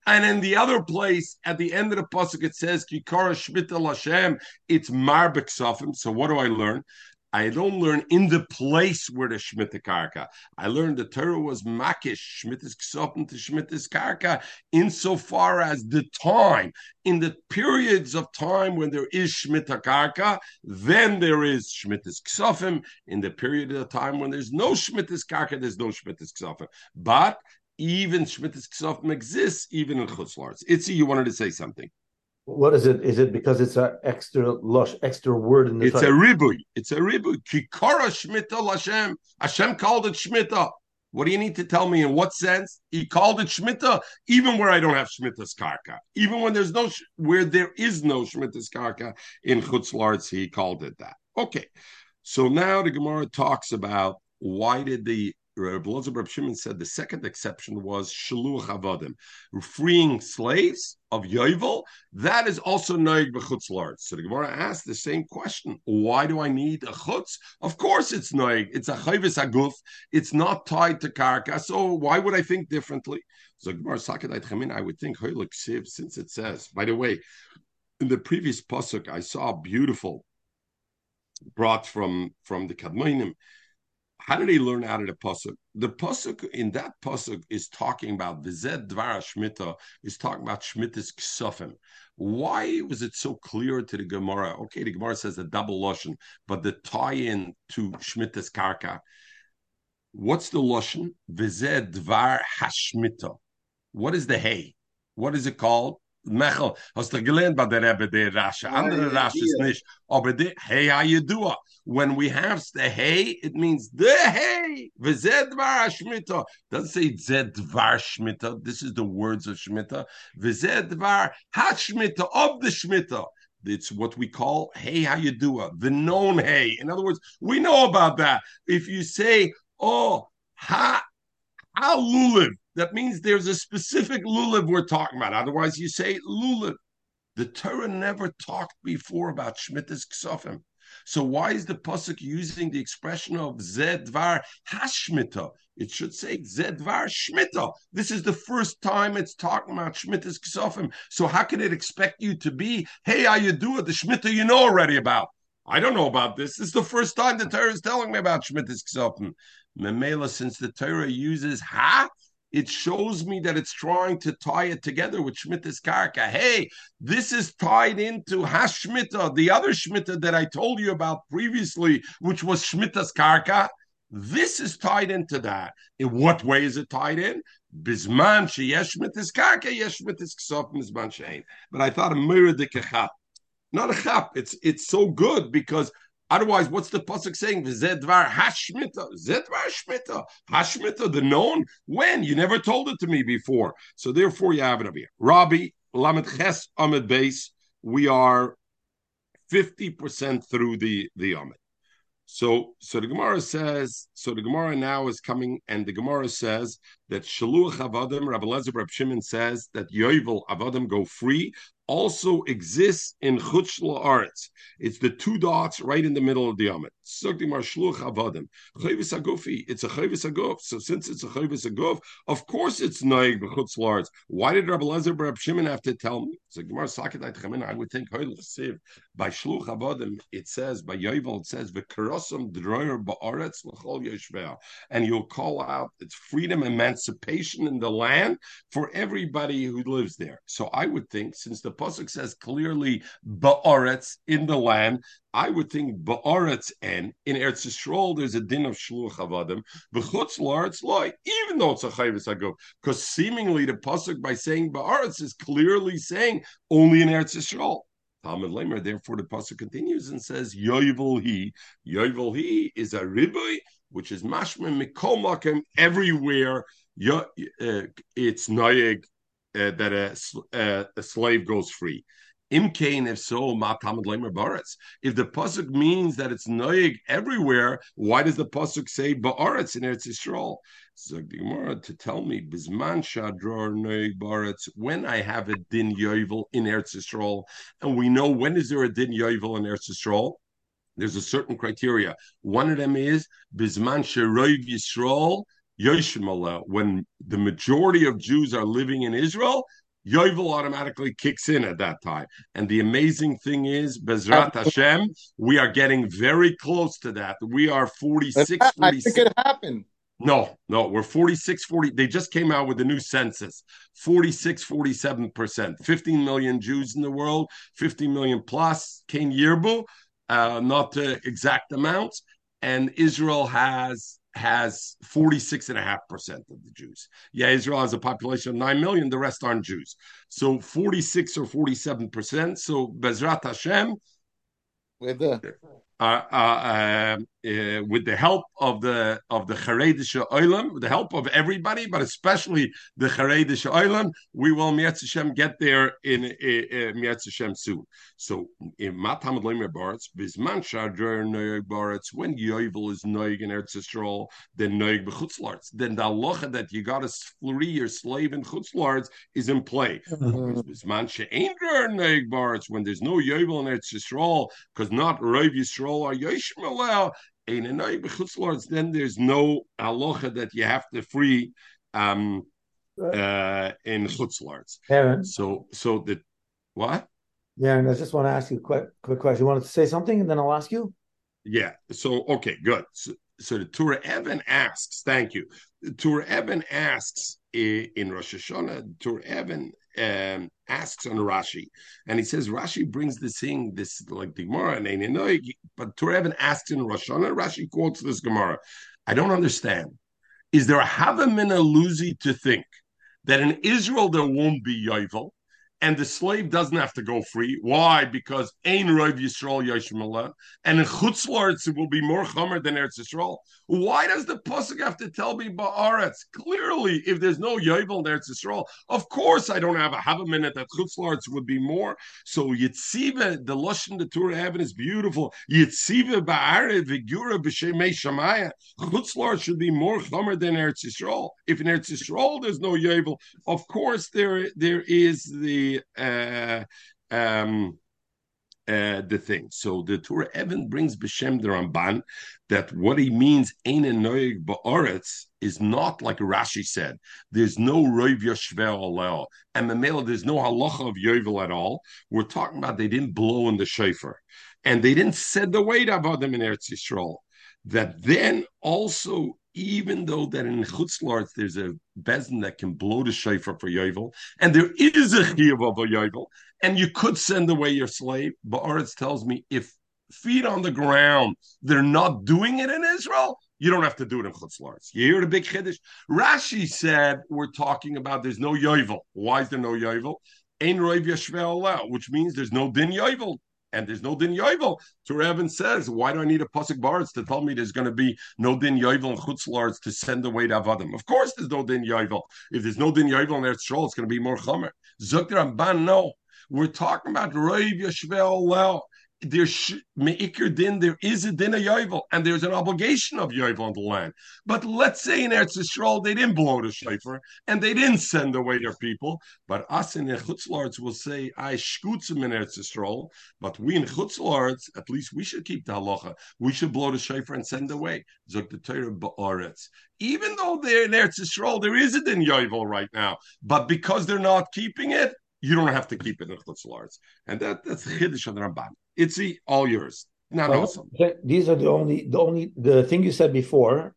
and in the other place at the end of the pasuk it says Kikara Shmita Lashem. It's Marbek Ksofim. So, what do I learn? I don't learn in the place where the Shemitah Karka. I learned the Torah was Makish, Shemitah's Ksopim to Shemitah's Karka, insofar as the time, in the periods of time when there is Shemitah Karka, then there is Shemitah's Ksopim. In the period of the time when there's no Shemitah's Karka, there's no Shemitah's Ksopim. But even Shemitah's Ksopim exists even in Chutzlars. Itzi, you wanted to say something. What is it? Is it because it's an extra lush, extra word in the? It's title? a ribui. It's a ribui. Kikara shmita Hashem. Hashem called it shmita. What do you need to tell me? In what sense he called it shmita? Even where I don't have shmita's karka, even when there's no where there is no shmita's karka in chutzlarts, he called it that. Okay, so now the Gemara talks about why did the Reb Lozer Reb Shimon said the second exception was shaluch avodim, freeing slaves of yovel. That is also noig b'chutz So the Gemara asked the same question: Why do I need a chutz? Of course, it's noig. It's a chayvis aguf. It's not tied to karka. So why would I think differently? So Gemara sakadait chamin. I would think hoylik siv since it says. By the way, in the previous pasuk, I saw beautiful brought from from the Kadmonim how did he learn out of the pasuk? The pasuk in that pasuk is talking about the Zed Dvara Shmita is talking about Shmita's ksofim. Why was it so clear to the Gemara? Okay, the Gemara says a double lashon, but the tie-in to Shmita's karka. What's the lashon? Vized Dvar Hashmita. What is the hay? What is it called? Mechel, hast du gelernt bei der Rebbe, der. Andere Rashas nicht. Aber hey, how you do When we have the hey, it means the hey. V'zed var Shmita. Doesn't say zed var Shmita. This is the words of Shmita. V'zed var hashmita, of the Shmita. It's what we call hey, how you do the known hey. In other words, we know about that. If you say, oh, ha, ha lulav, that means there's a specific lulav we're talking about. Otherwise, you say lulav. The Torah never talked before about Shemitah's Ksofim. So why is the pasuk using the expression of Zedvar Hashmita? It should say Zedvar Shmita. This is the first time it's talking about Shmita's Ksofim. So how can it expect you to be, hey, how you do it, the Shmita you know already about? I don't know about this. This is the first time the Torah is telling me about Shmita's Ksofim. Memela, since the Torah uses ha, it shows me that it's trying to tie it together with Shmita's Karka. Hey, this is tied into Hashmita, the other Shmita that I told you about previously, which was Shmita's Karka. This is tied into that. In what way is it tied in? Bisman sheyesh Shmita's Karka, yesh Shmita's Ksop, Bisman shein. But I thought a mirror Not a chap. It's it's so good because Otherwise, what's the pasuk saying? Zedvar hashmita, zedvar shmita, hashmita, the known. When you never told it to me before, so therefore you have it over here. Rabbi Lamed Ches Amid Base. We are fifty percent through the the Amid. So, so the Gemara says, so the Gemara now is coming, and the Gemara says that Shaluach Avadim, Rabbi Lezer, Rabbi Shimon says that Yovel Avadim go free also exists in Chutz La'aretz. It's the two dots right in the middle of the Yomit. It's a Chayvis Aguf. So since it's a Chayvis Aguf, of course it's Naig B'chutz La'aretz. Why did Rabbi Lezer Rab Shimon have to tell me? So Gemara Chamin, I would think by Shluch Avadim, it says, by Yovel, it says, V'karosam Droyer Ba'aretz L'chol Yeshveh. And you'll call out, it's freedom, emancipation in the land for everybody who lives there. So I would think, since the pasuk says clearly ba'aretz in the land. I would think ba'aretz and in Eretz Yisrael there's a din of shluch avadim v'chutz la'aretz loy, even though it's a chayvus agov, because seemingly the pasuk by saying ba'aretz is clearly saying only in Eretz Yisrael. Talmud Lamer, therefore the pasuk continues and says yovel he yovel he is a ribui which is mashma mikol makim everywhere. Uh, it's noyeg uh, that a, uh, a slave goes free. Imkain, if so. If the pasuk means that it's noig everywhere, why does the pasuk say ba'aretz in Eretz Yisrael? To tell me bisman shadror noig baretz when I have a din yovel in Eretz Yisrael, and we know when is there a din yovel in Eretz Yisrael? There's a certain criteria. One of them is bisman sheroiv Yisrael Yoshimala, when the majority of Jews are living in Israel, Yovel automatically kicks in at that time. And the amazing thing is, Bezrat Hashem, we are getting very close to that. We are 46, I think it happened. No, no, we're 46, 40. They just came out with the new census 46, 47%. 15 million Jews in the world, 50 million plus. Cain Yerbu, uh, not the exact amounts. And Israel has has 46.5% of the Jews. Yeah, Israel has a population of 9 million, the rest aren't Jews. So 46 or 47%. So Bezrat Hashem, with the uh, uh, um, uh, with the help of the of the Charedisha Oilam, with the help of everybody, but especially the Charedisha Oilam, we will Mietz get there in Mietz Hashem soon. So in Matamad Lemer Baretz, Bisman Shadrer Noyeg Baretz, when Yovel is Noyeg in Eretz Yisrael, then Noyeg Bechutzlarts, then the halacha that you got to free your slave in Chutzlarts is in play. Mm-hmm. Bisman She'endrer Noyeg Baretz, when there's no Yovel in Eretz Yisrael, because not Rav Yisrael or Yishmalel, then there's no halacha that you have to free um, uh, in chutzlarts. So, so the what? Yeah, and I just want to ask you a quick, quick question. You wanted to say something, and then I'll ask you. Yeah. So, okay, good. So, so the Turei Even asks, thank you. The Turei Even asks in, Rosh Hashanah, Turei Even um, asks on Rashi, and he says Rashi brings this thing, this like the Gemara, but Turevan asks in Rosh Hashanah, Rashi quotes this Gemara. I don't understand. Is there a Havamina Luzi to think that in Israel there won't be Yovel, and the slave doesn't have to go free. Why? Because Ein Rov Yisrael Yishmala, and in Chutzlarts it will be more Chomer than Eretz Yisrael. Why does the pasuk have to tell me Ba'aretz? Clearly, if there's no Yovel in Eretz Yisrael, of course I don't have a have a minute that Chutzlarts would be more. So Yitziva, the Lashon the Torah heaven is beautiful. Yitziva Ba'aret Vigura B'Shemei Shamaya. Chutzlarts should be more Chomer than Eretz Yisrael. If in Eretz Yisrael there's no Yovel, of course there there is the uh, um, uh, the thing. So the Turei Even brings B'Shem the Ramban that what he means Ein Noig Ba'aretz is not like Rashi said. There's no Roiv Yashvel Alel. And male, there's no halacha of Yovel at all. We're talking about they didn't blow in the shofar. And they didn't set the weight about them in Eretz Yisrael. That then also even though that in Chutzlarts there's a bezin that can blow the shofar for Yovel, and there is a chiyuv of a Yovel, and you could send away your slave. But Aretz tells me if feet on the ground, they're not doing it in Israel, you don't have to do it in Chutzlarts. You hear the big chiddush? Rashi said we're talking about there's no Yovel. Why is there no Yovel? Ein roiv yashvel which means there's no din Yovel and there's no din yovel. Torah says, why do I need a pasuk baritz to tell me there's going to be no din yovel and chutzlars to send away to avadim? Of course, there's no din yovel. If there's no din yovel in Eretz it's going to be more chomer. Zok Ramban, no. We're talking about roiv yashvel lel din, there is a din of yovel, and there's an obligation of yovel on the land. But let's say in Eretz Yisrael they didn't blow the shofar and they didn't send away their people. But us in the Chutzlards will say, "I shkutzim in Eretz Yisrael." But we in Chutzlards, at least we should keep the halacha. We should blow the shofar and send away. Zok the Torah ba'aretz. Even though they're in Eretz Yisrael, there is a din yovel right now. But because they're not keeping it, you don't have to keep it in Chutzlards. And that, that's the Chiddush of the Ramban. It's all yours. Not well, awesome. These are the only, the only, the thing you said before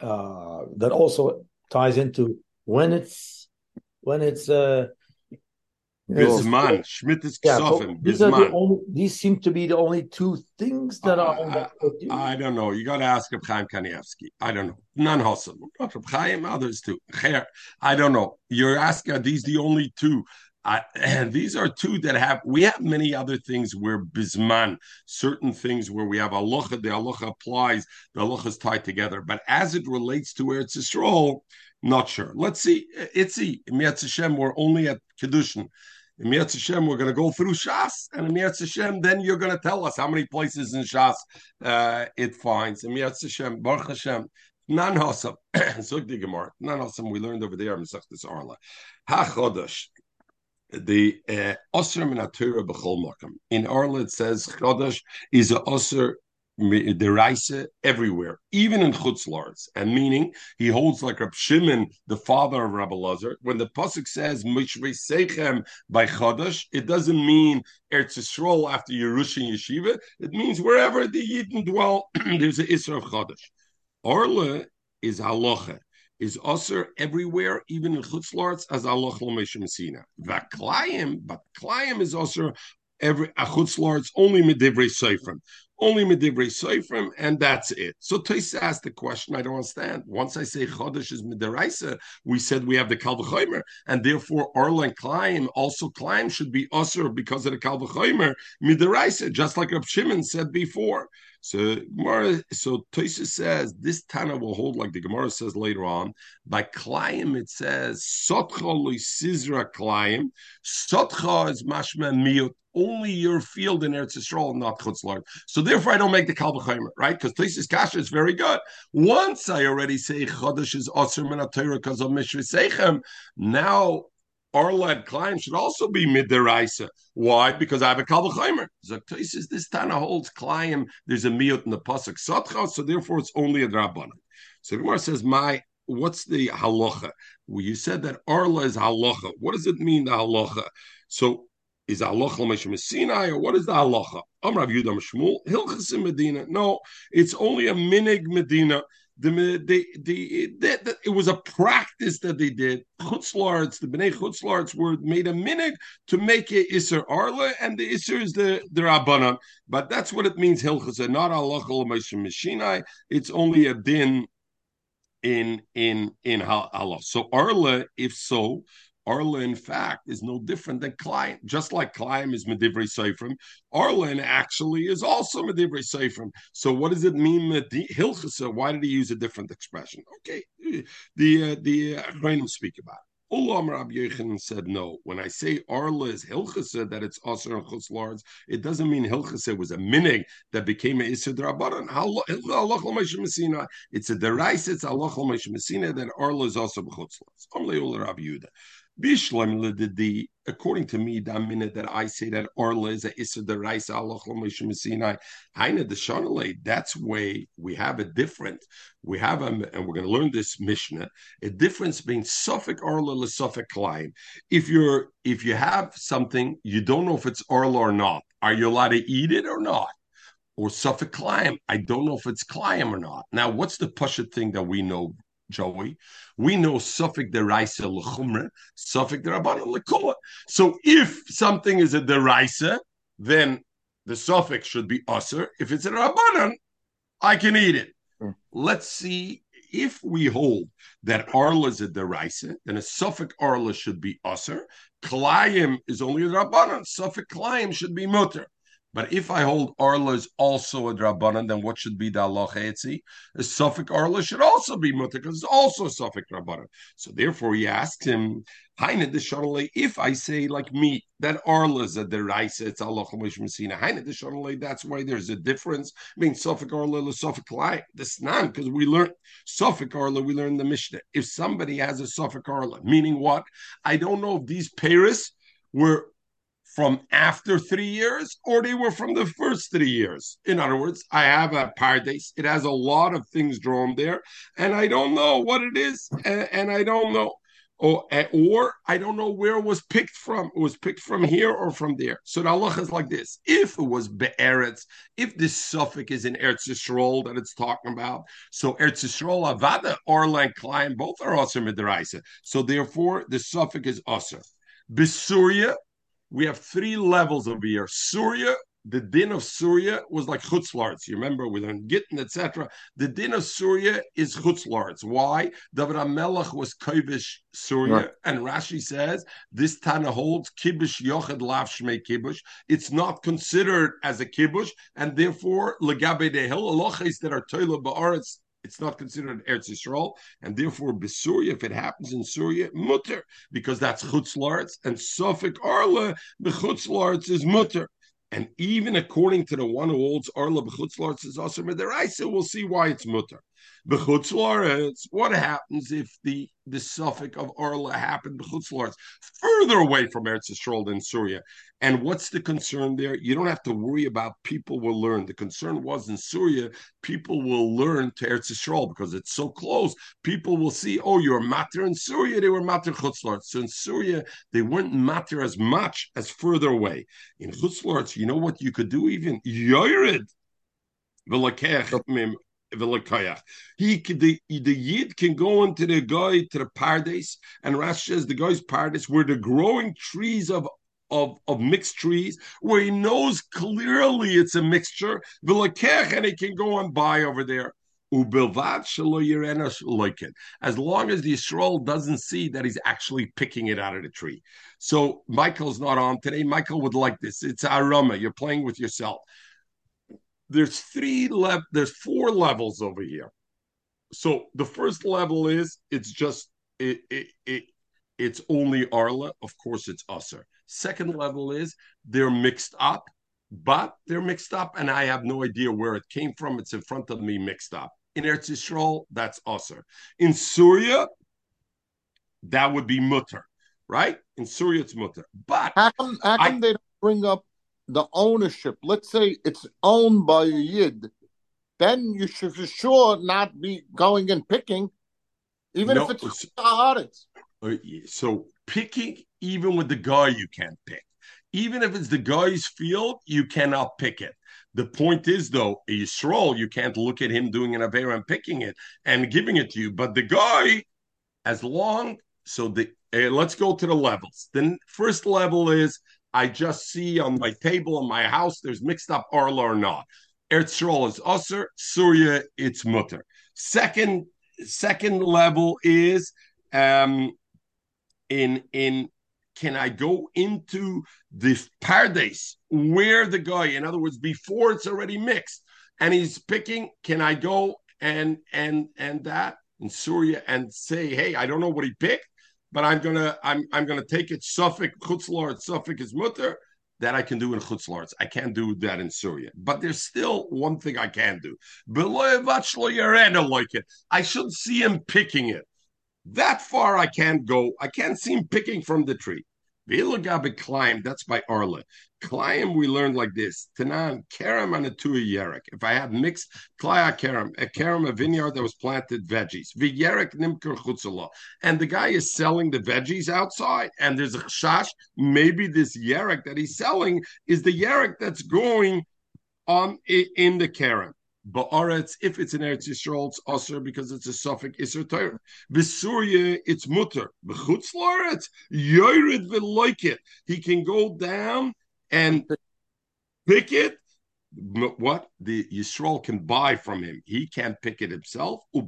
uh, that also ties into when it's, when it's, uh, Bisman, Schmidt is yeah, so these, are the only, these seem to be the only two things that uh, are. I, I, don't know. You got to ask Reb Chaim Kanievsky. I don't know. None hustle. Not Reb Chaim, others too. I don't know. You're asking, are these the only two? I, and these are two that have we have many other things where bisman certain things where we have aloha the aloha applies the aloha is tied together. But as it relates to where it's a Yisrael not sure. Let's see itzi Hashem we're only at kedushin. Hashem we're going to go through Shas and Hashem then you're going to tell us how many places in Shas uh, it finds. Hashem Baruch Hashem Nan Hasam, Zog the Gemara. Nan Hasam, we learned over there, Mesachtes Arla. Ha Chodesh, the uh, Osir Minatura B'chol Makam. In Arla it says Chodesh is a Osir deraisa everywhere, even in chutzlars, and meaning he holds like Rab Shimon, the father of Rabbi Lazar. When the pasuk says Mishre Sechem by Chodesh, it doesn't mean Eretz Yisrael after Yerushin Yeshiva. It means wherever the Yidden dwell, there's an Isra of Chodesh. Arla is halacha is usher everywhere, even in chutzlarts, as Allah l'meishim sina. Vaklayim, but klayim is usher every a chutzlarts only midivrei seifrim, only midivrei seifrim, and that's it. So Toys asked the question I don't understand. Once I say chodesh is midiraisa, we said we have the kalvachomer, and therefore Arla and Klayim also Klayim should be usher because of the kalvachomer midiraisa, just like Rab Shimon said before. So Gemara, so Toysa says this Tana will hold like the Gemara says later on. By Klayim it says Sotcha Sizra Klayim. Sotcha is mashma miut. Only your field in Eretz Yisrael, not Chutzlar. So therefore, I don't make the Kalvachimer, right? Because Toysa's Kasha is very good. Once I already say Chodesh is Osir Minatayra because of Mishri Seichem, now Arlad Klein should also be midiraisa. Why? Because I have a kalvachaimer. Zaktai says this Tana holds Klein. There's a miut in the pasuk satcha, so therefore it's only a drabanan. So Gemara says, "My, what's the halacha? Well, you said that Arla is halacha. What does it mean the halacha? So is halacha l'meshem Sinai or what is the halacha? Amrav Yudam Shmuel Hilchas Medina. No, it's only a minig Medina the, the, the, the, it was a practice that they did. Chutzlarts, the Bnei Chutzlarts were made a minute to make it Isser Arla, and the Isser is the, the Rabbanan. But that's what it means, Hilchasa, not Allah Mashinai. It's only a din in in in Allah. So Arla, if so, Arla, in fact, is no different than Klein. Just like Klein is Medivri Seifrim, Arlen actually is also Medivri Seifrim. So what does it mean, Hilchasa? Why did he use a different expression? Okay, the uh, the uh, speak about it. Ulam Rabbi Yochanan said no. When I say Arla is Hilchasa, that it's Aser and Chutz it doesn't mean Hilchasa was a minig that became a Isser Drabaran. It's a derais, it's Allah Messina that Arla is also Chutz Lards. Only Ula Rabbi Yudah. Bishlam according to me, that minute that I say that Orla is a Issa the Raisa Allah Messinai, Haina the Shanale, that's way we have a different, we have a, and we're going to learn this Mishnah, a difference between Safek Orla and Safek Klein. If you're if you have something, you don't know if it's Orla or not, are you allowed to eat it or not? Or Safek Climb, I don't know if it's Climb or not. Now, what's the Pasha thing that we know Joey. We know Safek deraisa lechumra, Safek derabana lekula. So if something is a deraisa, then the suffix should be usher. If it's a rabbanan, I can eat it. Mm. Let's see if we hold that arla is a deraisa, then a suffix arla should be usher. Kalayim is only a rabbanan. Suffix kalayim should be mutter. But if I hold Arla is also a Drabanan, then what should be the Allah? A Safek Arla should also be Mutter, because it's also a Safek Drabanan. So therefore he asked him, Haine de if I say like me, that Arla is a deraisa, it's Allah Messina. Haine de that's why there's a difference between Safek Arla and Safek Lai. This not because we learned Safek Arla, we learned the Mishnah. If somebody has a Safek Arla, meaning what? I don't know if these Paris were from after three years or they were from the first three years. In other words, I have a paradise. It has a lot of things drawn there, and I don't know what it is, and, and I don't know. Or, or I don't know where it was picked from. It was picked from here or from there. So the Allah is like this. If it was Be'eretz, if this suffix is in Eretz Yisrael that it's talking about, so Eretz Yisrael, Avada, Orlan, Klein, both are also Midraisa. So therefore, the suffix is Usr. Bisuria, we have three levels over here. Surya, the din of Surya was like chutzlarts. You remember with Gittin, etc. The din of Surya is chutzlarts. Why? David Amelach was kibish Surya, right. and Rashi says this Tana holds kibish yochad lav shmei kibush. It's not considered as a kibush, and therefore legabe de hil that are toila ba'aretz it's not considered Eretz Yisrael, and therefore Besuria, if it happens in Syria, mutter, because that's Chutzlarts, and Safek Arla, the Chutzlarts is mutter. And even according to the one who holds Arla B'chutzlarts is also Mederaisa, we'll see why it's mutter. B'chutzlaretz, what happens if the, the suffix of Arla happened b'chutzlaretz, further away from Eretz Yisrael than Syria? And what's the concern there? You don't have to worry about people will learn. The concern was in Syria, people will learn to Eretz Yisrael because it's so close. People will see, oh, you're matter in Syria, they were matter chutzlaretz. So in Syria, they weren't matter as much as further away. In chutzlaretz, you know what you could do even? Yored. He the the yid can go into the guy to the paradise, and Rashi says the guy's paradise where the growing trees of of, of mixed trees, where he knows clearly it's a mixture, and he can go and buy over there. As long as the Yisrael doesn't see that he's actually picking it out of the tree. So Michael's not on today. Michael would like this. It's aroma. You're playing with yourself there's three level there's four levels over here so the first level is it's just it, it, it it's only arla of course it's usser second level is they're mixed up but they're mixed up and i have no idea where it came from it's in front of me mixed up in Eretz Yisrael, that's usser. In Syria, that would be mutter, right? In Syria, it's mutter. But how come, how come I, they don't bring up the ownership, let's say it's owned by a yid, then you should for sure not be going and picking, even no, if it's haaretz. Uh, so picking, even with the guy, you can't pick. Even if it's the guy's field, you cannot pick it. The point is, though, a Yisrael, you can't look at him doing an Avera and picking it and giving it to you. But the guy, as long, so the uh, let's go to the levels. The first level is I just see on my table in my house there's mixed up arla or not. Eretz Yisrael is usher, Surya it's mutter. Second second level is um, in in can I go into the paradise where the guy, in other words, before it's already mixed, and he's picking, can I go and and and that in Surya and say, hey, I don't know what he picked, but I'm gonna I'm I'm gonna take it Safek Chutzlard, Safek is mutter. That I can do in Chutzlarts. I can't do that in Syria. But there's still one thing I can do. I should see him picking it. That far I can't go. I can't see him picking from the tree. Climb, that's by Arla. Climb, we learned like this. Tanan, Karam and Yerek. If I have mixed Klaya Karam, a Karam, a vineyard that was planted veggies. V'yerek nimker chutzala. And the guy is selling the veggies outside, and there's a chash. Maybe this Yerek that he's selling is the Yerek that's going on in the Karam. Ba'aretz, if it's an Eretz Yisrael, it's Aser because it's a Safek Isser Torah. B'Surya, it's Mutter. B'chutz Laretz, Yored like it. He can go down and pick it. What the Yisrael can buy from him, he can't pick it himself. He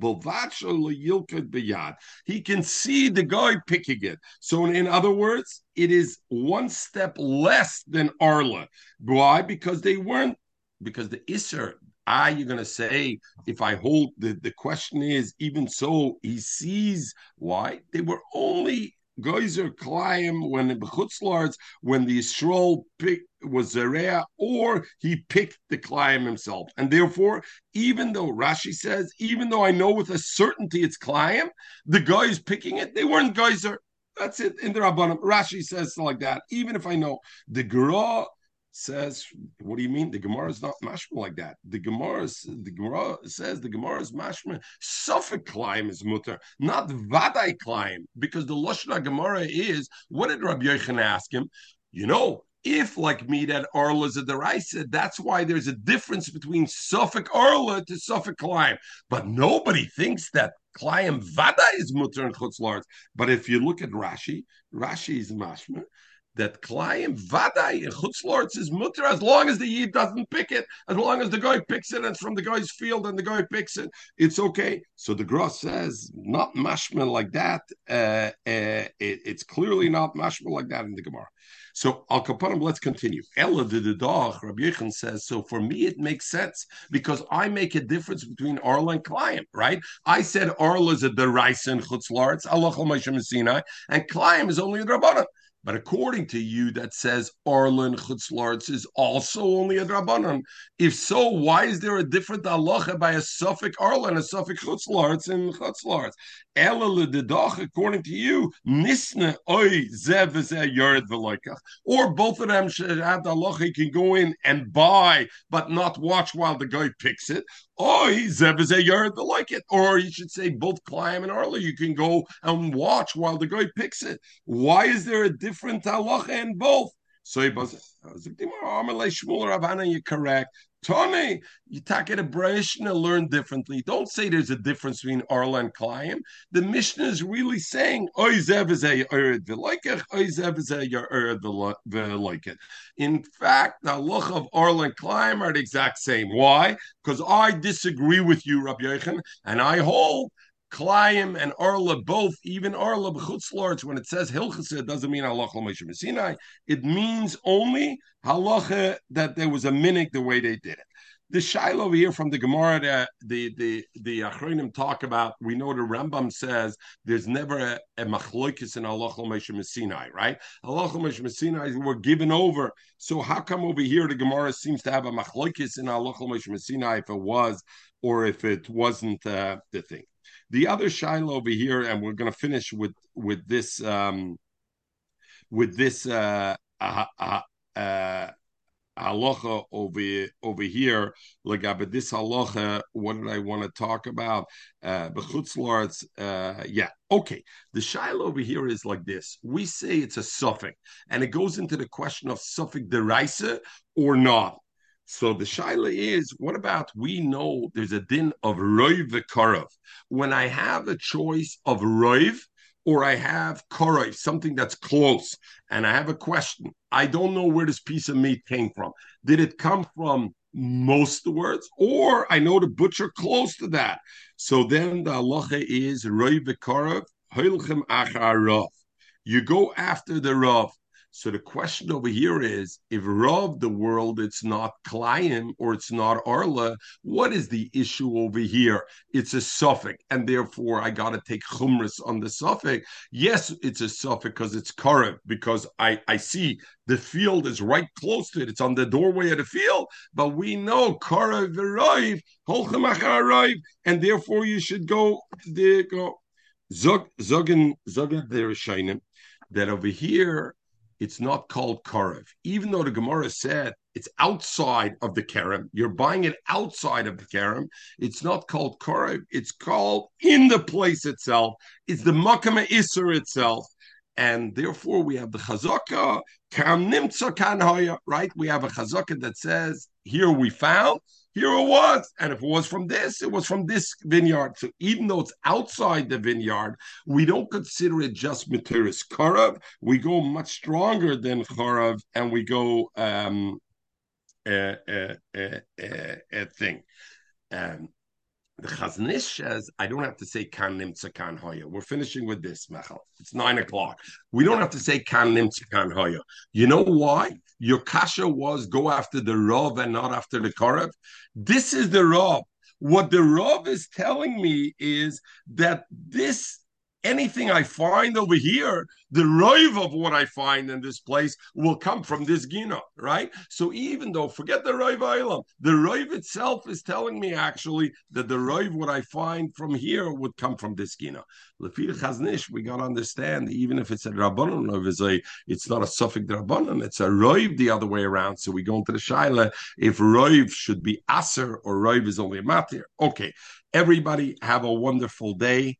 can see the guy picking it. So, in other words, it is one step less than Arla. Why? Because they weren't because the Isser, Ah, you're going to say, if I hold the, the question is, even so, he sees why they were only Geyser climb when the Bechutzlards, when the Yisrael pick, was Zerea, or he picked the climb himself. And therefore, even though Rashi says, even though I know with a certainty it's climb, the guys picking it, they weren't Geyser. That's it in the Rabbanim. Rashi says like that. Even if I know the Gra says, "What do you mean? The Gemara is not mashma like that. The Gemara, the Gemara says the Gemara is mashma. Safek climb is mutter, not vadai climb, because the lashna Gemara is. What did Rabbi Yechon ask him? You know, if like me that Arla is a deraisa, that's why there's a difference between Safek Arla to Safek climb. But nobody thinks that climb vada is mutter and chutzlars. But if you look at Rashi, Rashi is mashma that Klayim Vadai in Chutzlords is mutter as long as the Yid doesn't pick it, as long as the guy picks it and it's from the guy's field and the guy picks it, it's okay. So the Gross says, not mashma like that. Uh, uh, it, it's clearly not mashma like that in the Gemara. So Al Kapanim, let's continue. Ella the Dach, Rabbi Yechon says, so for me it makes sense because I make a difference between Arla and Klayim, right? I said Arla is a Deraisa and Chutzlarts, Allah and Klayim is only a Rabbanah. But according to you, that says Arlen Chutzlarts is also only a Drabanan. If so, why is there a different halacha by a Safek Arlen, a Safek Chutzlarts in Chutzlarts? according to you, Nisna Oy Zev Or both of them should have the halacha, he can go in and buy, but not watch while the guy picks it. Oy Zev Yard like it. Or you should say both Climb and Arla, you can go and watch while the guy picks it. Why is there a different halacha in both? So he was, you're correct. Tony, you take it a Brishna learn differently. Don't say there's a difference between Arla and Klayim. The Mishnah is really saying, In fact, the look of Arla and Klayim are the exact same. Why? Because I disagree with you, Rabbi Yechon, and I hold Klayim and Arla both, even Arla b'chutzlarts, when it says Hilchasa, it doesn't mean halacha l'moshe Sinai. It means only halacha that there was a minik the way they did it. The shail over here from the Gemara, the the the, the Achronim talk about. We know the Rambam says there's never a, a machlokes in halacha l'moshe Sinai, right? Halacha l'moshe Sinai were given over. So how come over here the Gemara seems to have a machlokes in halacha l'moshe Sinai if it was or if it wasn't uh, the thing? The other shiloh over here, and we're going to finish with with this um, with this uh, uh, uh, uh, halacha over over here. Like, but this halacha, what did I want to talk about? Uh, uh, yeah, okay. The shiloh over here is like this. We say it's a suffix, and it goes into the question of suffix deraisa or not. So the shaila is, what about we know there's a din of roiv v'karov. When I have a choice of roiv or I have korov, something that's close, and I have a question, I don't know where this piece of meat came from. Did it come from most the words, or I know the butcher close to that? So then the halacha is roiv v'karov, hoilchem acharov. You go after the Rav. So the question over here is if Rav the world it's not Klayim or it's not Arla, what is the issue over here? It's a suffix, and therefore I gotta take chumras on the suffix. Yes, it's a suffix because it's Karev, because I, I see the field is right close to it, it's on the doorway of the field, but we know Karev arrive, arrive, and therefore you should go the go Zog Zogan Zogan the that over here it's not called karev, even though the Gemara said it's outside of the kerem. You're buying it outside of the kerem. It's not called karev. It's called in the place itself. It's the makama isser itself. And therefore, we have the chazaka, kam nimtza kan right? We have a chazaka that says, here we found, here it was. And if it was from this, it was from this vineyard. So even though it's outside the vineyard, we don't consider it just Materis Karav. We go much stronger than Karav and we go um, a, a, a, a, thing. Um, the Chazon Ish says, I don't have to say kan nimtza kan hoya. We're finishing with this, Mechel. It's nine o'clock. We don't have to say kan nimtza kan hoya. You know why? Your kasha was go after the Rav and not after the Karev. This is the Rav. What the Rav is telling me is that this anything I find over here, the rive of what I find in this place will come from this gina, right? So even though, forget the rive ilam, the rive itself is telling me actually that the rive what I find from here would come from this gina. Lefir Chazon Ish, we got to understand, even if it's a rabbanon it's not a suffix rabbanon, it's a rive the other way around. So we go into the shaila if rive should be aser or rive is only a matir. Okay, everybody have a wonderful day.